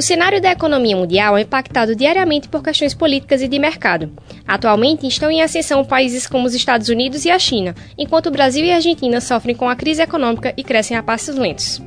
O cenário da economia mundial é impactado diariamente por questões políticas e de mercado. Atualmente estão em ascensão países como os Estados Unidos e a China, enquanto o Brasil e a Argentina sofrem com a crise econômica e crescem a passos lentos.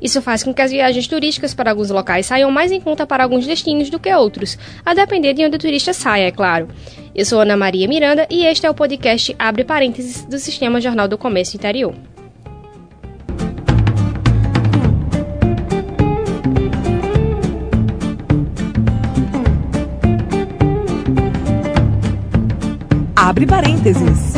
Isso faz com que as viagens turísticas para alguns locais saiam mais em conta para alguns destinos do que outros, a depender de onde o turista saia, é claro. Eu sou Ana Maria Miranda e este é o podcast Abre Parênteses do Sistema Jornal do Comércio Interior. Abre parênteses.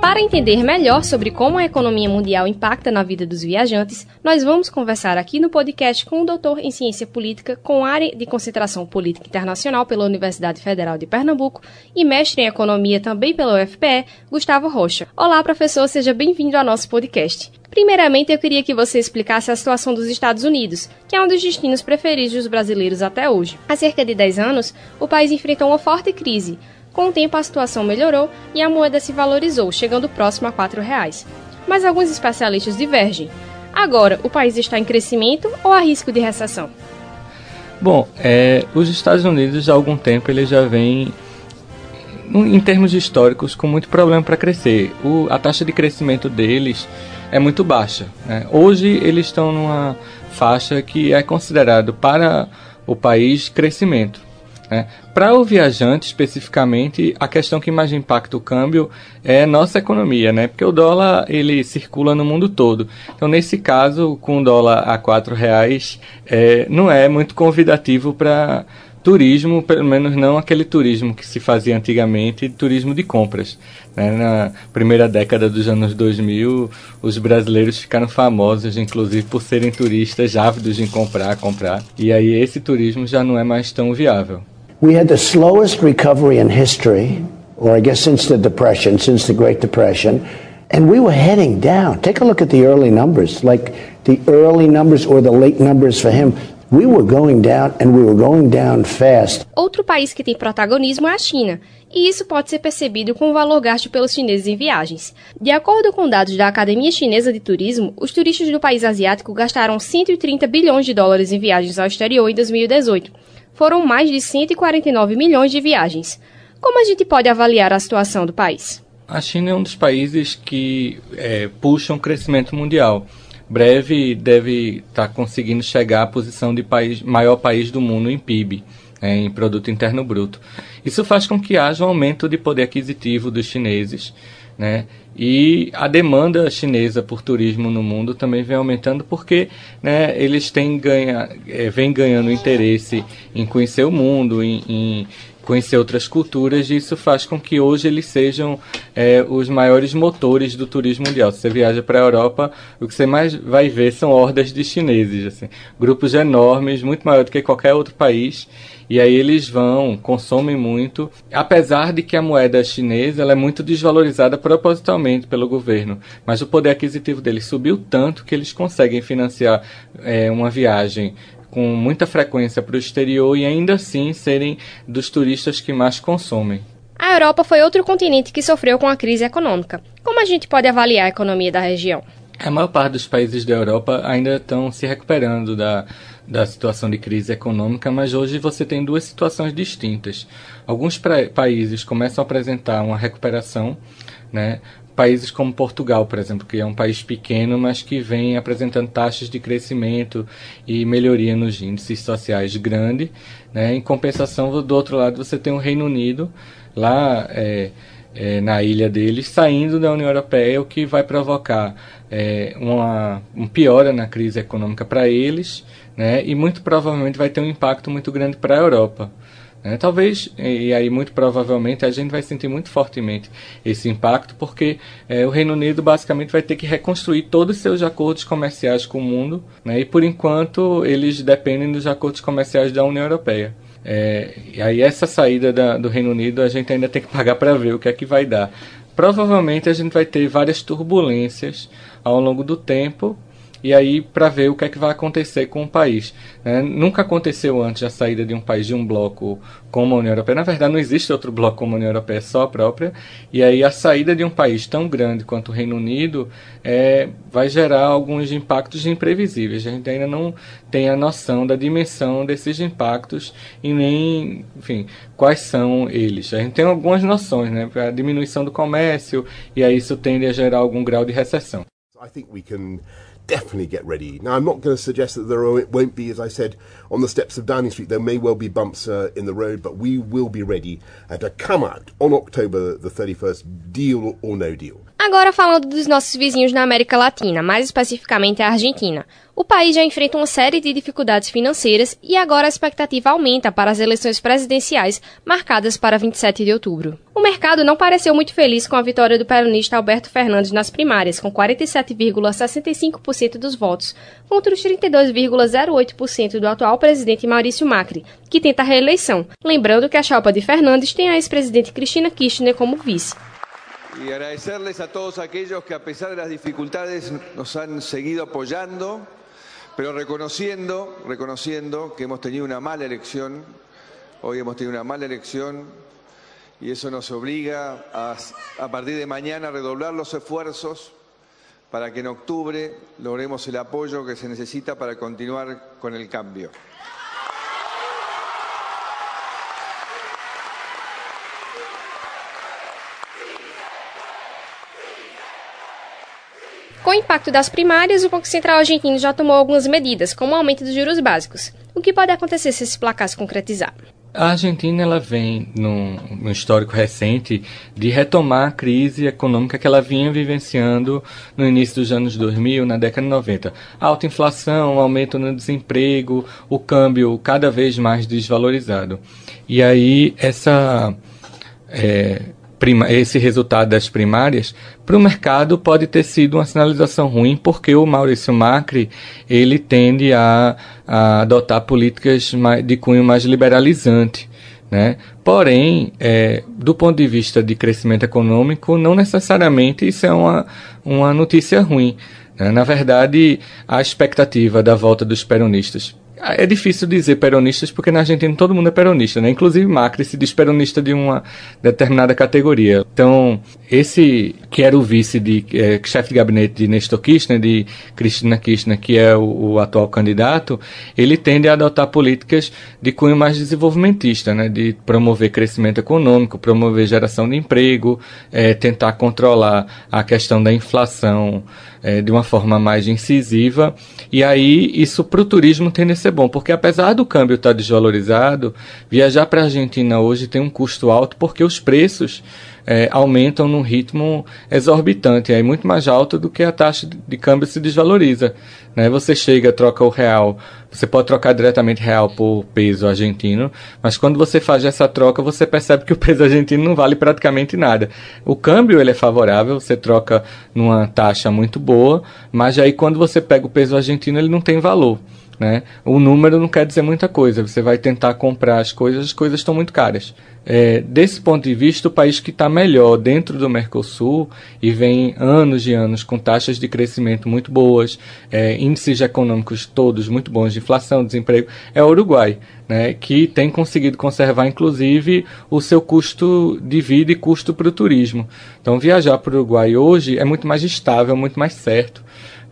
Para entender melhor sobre como a economia mundial impacta na vida dos viajantes, nós vamos conversar aqui no podcast com o doutor em ciência política com área de concentração política internacional pela Universidade Federal de Pernambuco e mestre em economia também pela UFPE, Gustavo Rocha. Olá, professor, seja bem-vindo ao nosso podcast. Primeiramente, eu queria que você explicasse a situação dos Estados Unidos, que é um dos destinos preferidos dos brasileiros até hoje. Há cerca de 10 anos, o país enfrentou uma forte crise, com o tempo, a situação melhorou e a moeda se valorizou, chegando próximo a R$ reais. Mas alguns especialistas divergem. Agora, o país está em crescimento ou há risco de recessão? Bom, é, os Estados Unidos há algum tempo ele já vem, em termos históricos, com muito problema para crescer. O, a taxa de crescimento deles é muito baixa. Né? Hoje eles estão numa faixa que é considerado para o país crescimento. Né? Para o viajante, especificamente, a questão que mais impacta o câmbio é nossa economia, né? Porque o dólar ele circula no mundo todo. Então, nesse caso, com o dólar a quatro reais, é, não é muito convidativo para turismo, pelo menos não aquele turismo que se fazia antigamente, turismo de compras. Né? Na primeira década dos anos 2000, os brasileiros ficaram famosos, inclusive, por serem turistas ávidos em comprar, comprar. E aí esse turismo já não é mais tão viável. We had the slowest recovery in history, or I guess since the Depression, since the Great Depression, and we were heading down. Take a look at the early numbers, like the early numbers or the late numbers for him. We were going down and we were going down fast. Outro país que tem protagonismo é a China, e isso pode ser percebido com o valor gasto pelos chineses em viagens. De acordo com dados da Academia Chinesa de Turismo, os turistas do país asiático gastaram 130 bilhões de dólares em viagens ao exterior em 2018 foram mais de 149 milhões de viagens. Como a gente pode avaliar a situação do país? A China é um dos países que é, puxam o crescimento mundial. Breve deve estar tá conseguindo chegar à posição de país, maior país do mundo em PIB, é, em Produto Interno Bruto. Isso faz com que haja um aumento de poder aquisitivo dos chineses, né? E a demanda chinesa por turismo no mundo também vem aumentando porque né, eles têm ganha, é, vem ganhando interesse em conhecer o mundo, em, em conhecer outras culturas, e isso faz com que hoje eles sejam é, os maiores motores do turismo mundial. Se você viaja para a Europa, o que você mais vai ver são hordas de chineses, assim, grupos enormes, muito maior do que qualquer outro país, e aí eles vão, consomem muito, apesar de que a moeda chinesa ela é muito desvalorizada propositalmente pelo governo, mas o poder aquisitivo deles subiu tanto que eles conseguem financiar é, uma viagem com muita frequência para o exterior e ainda assim serem dos turistas que mais consomem. A Europa foi outro continente que sofreu com a crise econômica. Como a gente pode avaliar a economia da região? A maior parte dos países da Europa ainda estão se recuperando da, da situação de crise econômica, mas hoje você tem duas situações distintas. Alguns países começam a apresentar uma recuperação, né? Países como Portugal, por exemplo, que é um país pequeno, mas que vem apresentando taxas de crescimento e melhoria nos índices sociais grande. Né? Em compensação, do outro lado, você tem o Reino Unido, lá é, é, na ilha deles, saindo da União Europeia, o que vai provocar é, uma um piora na crise econômica para eles, né? e muito provavelmente vai ter um impacto muito grande para a Europa. Né? Talvez, e aí muito provavelmente, a gente vai sentir muito fortemente esse impacto, porque é, o Reino Unido basicamente vai ter que reconstruir todos os seus acordos comerciais com o mundo, né? e por enquanto eles dependem dos acordos comerciais da União Europeia. É, e aí essa saída da, do Reino Unido a gente ainda tem que pagar para ver o que é que vai dar. Provavelmente a gente vai ter várias turbulências ao longo do tempo, e aí para ver o que é que vai acontecer com o país. É, nunca aconteceu antes a saída de um país de um bloco como a União Europeia. Na verdade, não existe outro bloco como a União Europeia, é só a própria. E aí a saída de um país tão grande quanto o Reino Unido é, vai gerar alguns impactos imprevisíveis. A gente ainda não tem a noção da dimensão desses impactos e nem, enfim, quais são eles. A gente tem algumas noções, né? A diminuição do comércio e aí isso tende a gerar algum grau de recessão. I think we can definitely get ready. Now, I'm not going to suggest that there won't be, as I said, on the steps of Downing Street, there may well be bumps uh, in the road, but we will be ready uh, to come out on October the 31st, deal or no deal. Agora falando dos nossos vizinhos na América Latina, mais especificamente a Argentina. O país já enfrenta uma série de dificuldades financeiras e agora a expectativa aumenta para as eleições presidenciais marcadas para 27 de outubro. O mercado não pareceu muito feliz com a vitória do peronista Alberto Fernandes nas primárias, com 47,65% dos votos, contra os 32,08% do atual presidente Maurício Macri, que tenta a reeleição. Lembrando que a chapa de Fernandes tem a ex-presidente Cristina Kirchner como vice. Y agradecerles a todos aquellos que a pesar de las dificultades nos han seguido apoyando, pero reconociendo, reconociendo que hemos tenido una mala elección, hoy hemos tenido una mala elección y eso nos obliga a, a partir de mañana a redoblar los esfuerzos para que en octubre logremos el apoyo que se necesita para continuar con el cambio. Com o impacto das primárias, o Banco Central argentino já tomou algumas medidas, como o aumento dos juros básicos. O que pode acontecer se esse placar se concretizar? A Argentina ela vem num, num, histórico recente de retomar a crise econômica que ela vinha vivenciando no início dos anos 2000, na década de 90. Alta inflação, aumento no desemprego, o câmbio cada vez mais desvalorizado. E aí essa é, prima, esse resultado das primárias, para o mercado pode ter sido uma sinalização ruim, porque o Maurício Macri ele tende a, a adotar políticas de cunho mais liberalizante. Né? Porém, é, do ponto de vista de crescimento econômico, não necessariamente isso é uma, uma notícia ruim. Né? Na verdade, a expectativa da volta dos peronistas é difícil dizer peronistas porque na Argentina todo mundo é peronista, né? Inclusive Macri se diz peronista de uma determinada categoria. Então, esse que era o vice de é, chefe de gabinete de Nestor Kirchner, de Cristina Kirchner, que é o, o, atual candidato, ele tende a adotar políticas de cunho mais desenvolvimentista, né? De promover crescimento econômico, promover geração de emprego, é, tentar controlar a questão da inflação é, de uma forma mais incisiva. E aí, isso para o turismo tende a ser bom, porque apesar do câmbio estar tá desvalorizado, viajar para a Argentina hoje tem um custo alto porque os preços é, aumentam num ritmo exorbitante, é muito mais alto do que a taxa de câmbio se desvaloriza. Né? Você chega, troca o real, você pode trocar diretamente real por peso argentino, mas quando você faz essa troca, você percebe que o peso argentino não vale praticamente nada. O câmbio ele é favorável, você troca numa taxa muito boa, mas aí quando você pega o peso argentino, ele não tem valor. Né? O número não quer dizer muita coisa. Você vai tentar comprar as coisas, as coisas estão muito caras. É, desse ponto de vista, o país que está melhor dentro do Mercosul e vem anos e anos com taxas de crescimento muito boas, é, índices econômicos todos muito bons de inflação, desemprego, é o Uruguai, né, que tem conseguido conservar, inclusive, o seu custo de vida e custo para o turismo. Então, viajar para o Uruguai hoje é muito mais estável, muito mais certo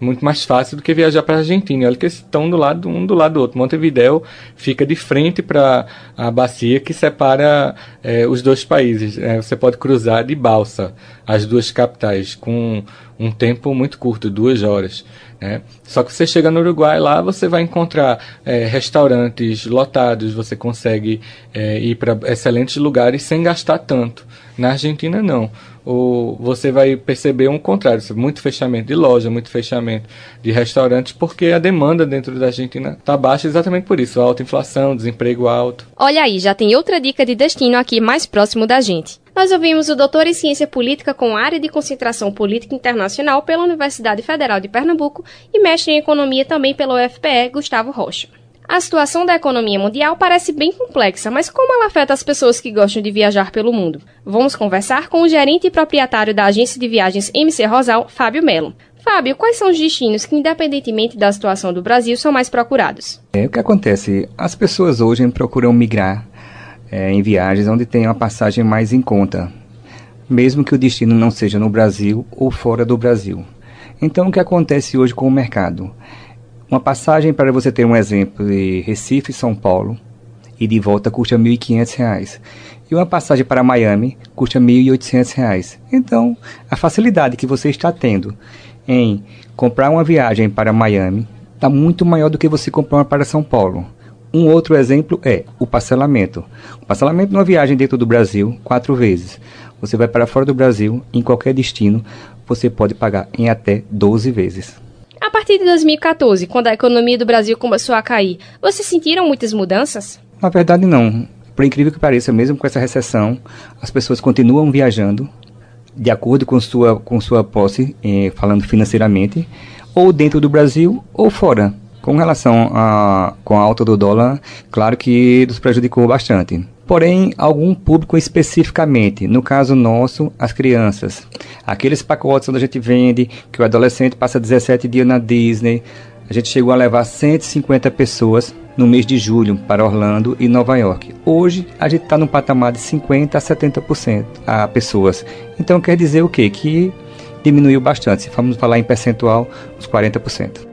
muito mais fácil do que viajar para a Argentina. Olha que estão do lado um do lado do outro. Montevideo fica de frente para a bacia que separa é, os dois países. É, você pode cruzar de balsa as duas capitais com um tempo muito curto, duas horas. Né? Só que você chega no Uruguai lá, você vai encontrar é, restaurantes lotados, você consegue é, ir para excelentes lugares sem gastar tanto. Na Argentina não ou você vai perceber um contrário, muito fechamento de loja, muito fechamento de restaurantes, porque a demanda dentro da Argentina está baixa exatamente por isso, alta inflação, desemprego alto. Olha aí, já tem outra dica de destino aqui mais próximo da gente. Nós ouvimos o doutor em Ciência Política com área de concentração política internacional pela Universidade Federal de Pernambuco e mestre em Economia também pela UFPE, Gustavo Rocha. A situação da economia mundial parece bem complexa, mas como ela afeta as pessoas que gostam de viajar pelo mundo? Vamos conversar com o gerente e proprietário da agência de viagens MC Rosal, Fábio Melo. Fábio, quais são os destinos que, independentemente da situação do Brasil, são mais procurados? É, o que acontece? As pessoas hoje procuram migrar é, em viagens onde tem uma passagem mais em conta, mesmo que o destino não seja no Brasil ou fora do Brasil. Então, o que acontece hoje com o mercado? Uma passagem, para você ter um exemplo, de Recife, São Paulo, e de volta custa R$ 1.500. E uma passagem para Miami custa R$ 1.800. Então, a facilidade que você está tendo em comprar uma viagem para Miami está muito maior do que você comprar uma para São Paulo. Um outro exemplo é o parcelamento. O parcelamento numa viagem dentro do Brasil, quatro vezes. Você vai para fora do Brasil, em qualquer destino, você pode pagar em até 12 vezes. A partir de 2014, quando a economia do Brasil começou a cair, vocês sentiram muitas mudanças? Na verdade, não. Por incrível que pareça, mesmo com essa recessão, as pessoas continuam viajando de acordo com sua, com sua posse, eh, falando financeiramente, ou dentro do Brasil ou fora. Com relação a, com a alta do dólar, claro que nos prejudicou bastante porém algum público especificamente, no caso nosso, as crianças. Aqueles pacotes onde a gente vende, que o adolescente passa 17 dias na Disney, a gente chegou a levar 150 pessoas no mês de julho para Orlando e Nova York. Hoje a gente está no patamar de 50 a 70% a pessoas. Então quer dizer o quê? Que diminuiu bastante. Se formos falar em percentual, os 40%.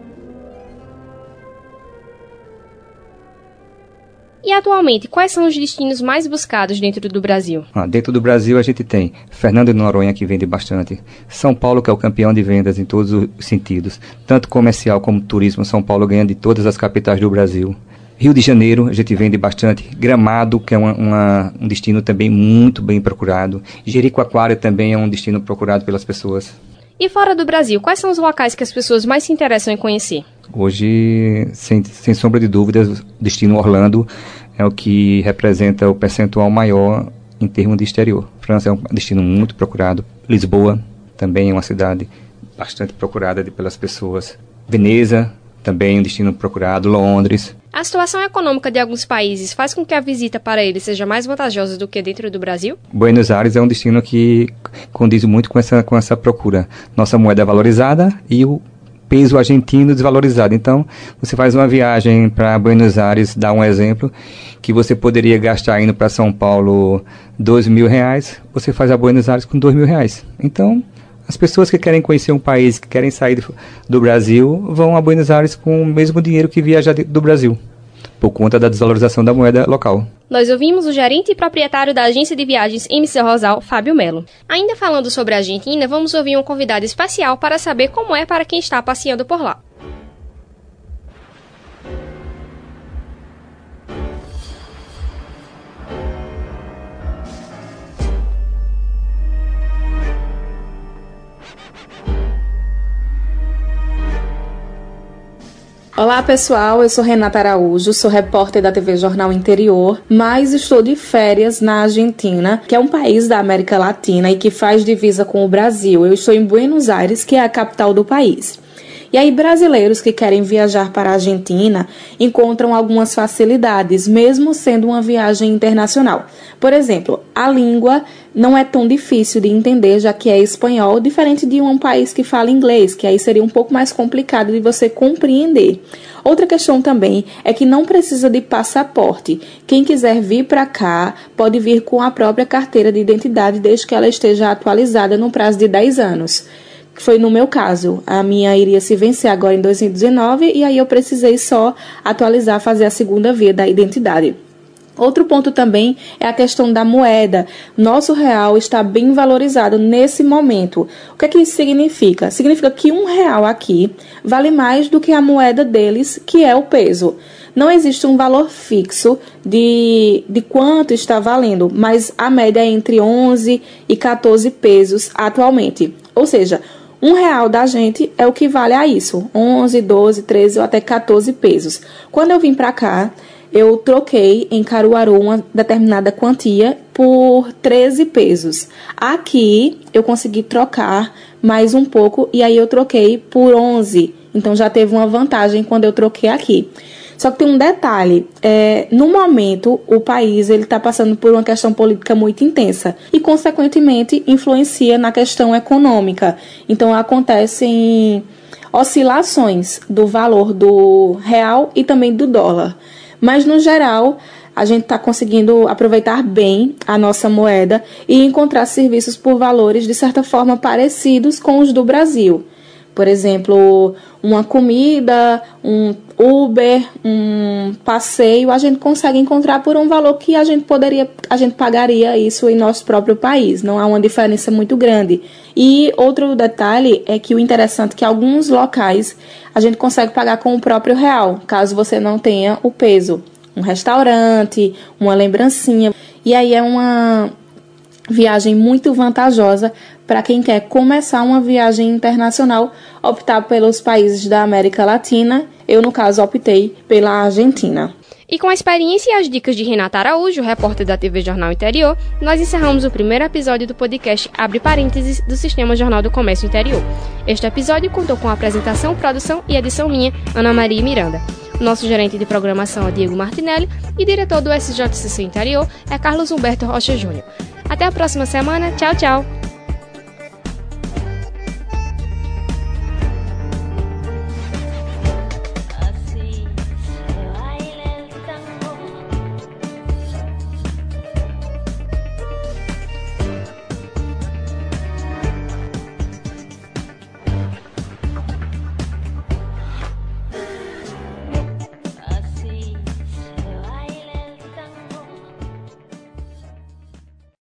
E atualmente, quais são os destinos mais buscados dentro do Brasil? Ah, dentro do Brasil a gente tem Fernando de Noronha que vende bastante, São Paulo que é o campeão de vendas em todos os sentidos, tanto comercial como turismo. São Paulo ganha de todas as capitais do Brasil. Rio de Janeiro a gente vende bastante, Gramado que é uma, uma, um destino também muito bem procurado, Jericoacoara também é um destino procurado pelas pessoas. E fora do Brasil, quais são os locais que as pessoas mais se interessam em conhecer? Hoje, sem, sem sombra de dúvidas, destino Orlando é o que representa o percentual maior em termos de exterior. França é um destino muito procurado. Lisboa também é uma cidade bastante procurada pelas pessoas. Veneza também um destino procurado. Londres. A situação econômica de alguns países faz com que a visita para eles seja mais vantajosa do que dentro do Brasil? Buenos Aires é um destino que condiz muito com essa, com essa procura. Nossa moeda é valorizada e o peso argentino desvalorizado. Então, você faz uma viagem para Buenos Aires, dá um exemplo, que você poderia gastar indo para São Paulo dois mil reais, você faz a Buenos Aires com dois mil reais. Então, as pessoas que querem conhecer um país, que querem sair do, Brasil, vão a Buenos Aires com o mesmo dinheiro que viajar do Brasil por conta da desvalorização da moeda local. Nós ouvimos o gerente e proprietário da agência de viagens MC Rosal, Fábio Melo. Ainda falando sobre a Argentina, vamos ouvir um convidado especial para saber como é para quem está passeando por lá. Olá pessoal, eu sou Renata Araújo, sou repórter da TV Jornal Interior, mas estou de férias na Argentina, que é um país da América Latina e que faz divisa com o Brasil. Eu estou em Buenos Aires, que é a capital do país. E aí, brasileiros que querem viajar para a Argentina encontram algumas facilidades, mesmo sendo uma viagem internacional. Por exemplo, a língua não é tão difícil de entender, já que é espanhol, diferente de um país que fala inglês, que aí seria um pouco mais complicado de você compreender. Outra questão também é que não precisa de passaporte. Quem quiser vir para cá pode vir com a própria carteira de identidade, desde que ela esteja atualizada no prazo de 10 anos que foi no meu caso. A minha iria se vencer agora em 2019 e aí eu precisei só atualizar, fazer a segunda via da identidade. Outro ponto também é a questão da moeda. Nosso real está bem valorizado nesse momento. O que é que isso significa? Significa que um real aqui vale mais do que a moeda deles, que é o peso. Não existe um valor fixo de, de quanto está valendo, mas a média é entre 11 e 14 pesos atualmente. Ou seja, um real da gente é o que vale a isso, 11, 12, 13 ou até 14 pesos. Quando eu vim para cá, eu troquei em Caruaru uma determinada quantia por 13 pesos. Aqui eu consegui trocar mais um pouco e aí eu troquei por 11. Então já teve uma vantagem quando eu troquei aqui. Só que tem um detalhe: é, no momento, o país ele está passando por uma questão política muito intensa e, consequentemente, influencia na questão econômica. Então, acontecem oscilações do valor do real e também do dólar. Mas, no geral, a gente está conseguindo aproveitar bem a nossa moeda e encontrar serviços por valores de certa forma parecidos com os do Brasil. Por exemplo, uma comida, um Uber, um passeio, a gente consegue encontrar por um valor que a gente poderia, a gente pagaria isso em nosso próprio país. Não há uma diferença muito grande. E outro detalhe é que o interessante é que alguns locais a gente consegue pagar com o próprio real, caso você não tenha o peso. Um restaurante, uma lembrancinha. E aí é uma viagem muito vantajosa para quem quer começar uma viagem internacional, optar pelos países da América Latina. Eu, no caso, optei pela Argentina. E com a experiência e as dicas de Renata Araújo, repórter da TV Jornal Interior, nós encerramos o primeiro episódio do podcast Abre Parênteses do Sistema Jornal do Comércio Interior. Este episódio contou com a apresentação, produção e edição minha, Ana Maria Miranda. Nosso gerente de programação é Diego Martinelli e diretor do SJCC Interior é Carlos Humberto Rocha Júnior. Até a próxima semana. Tchau, tchau!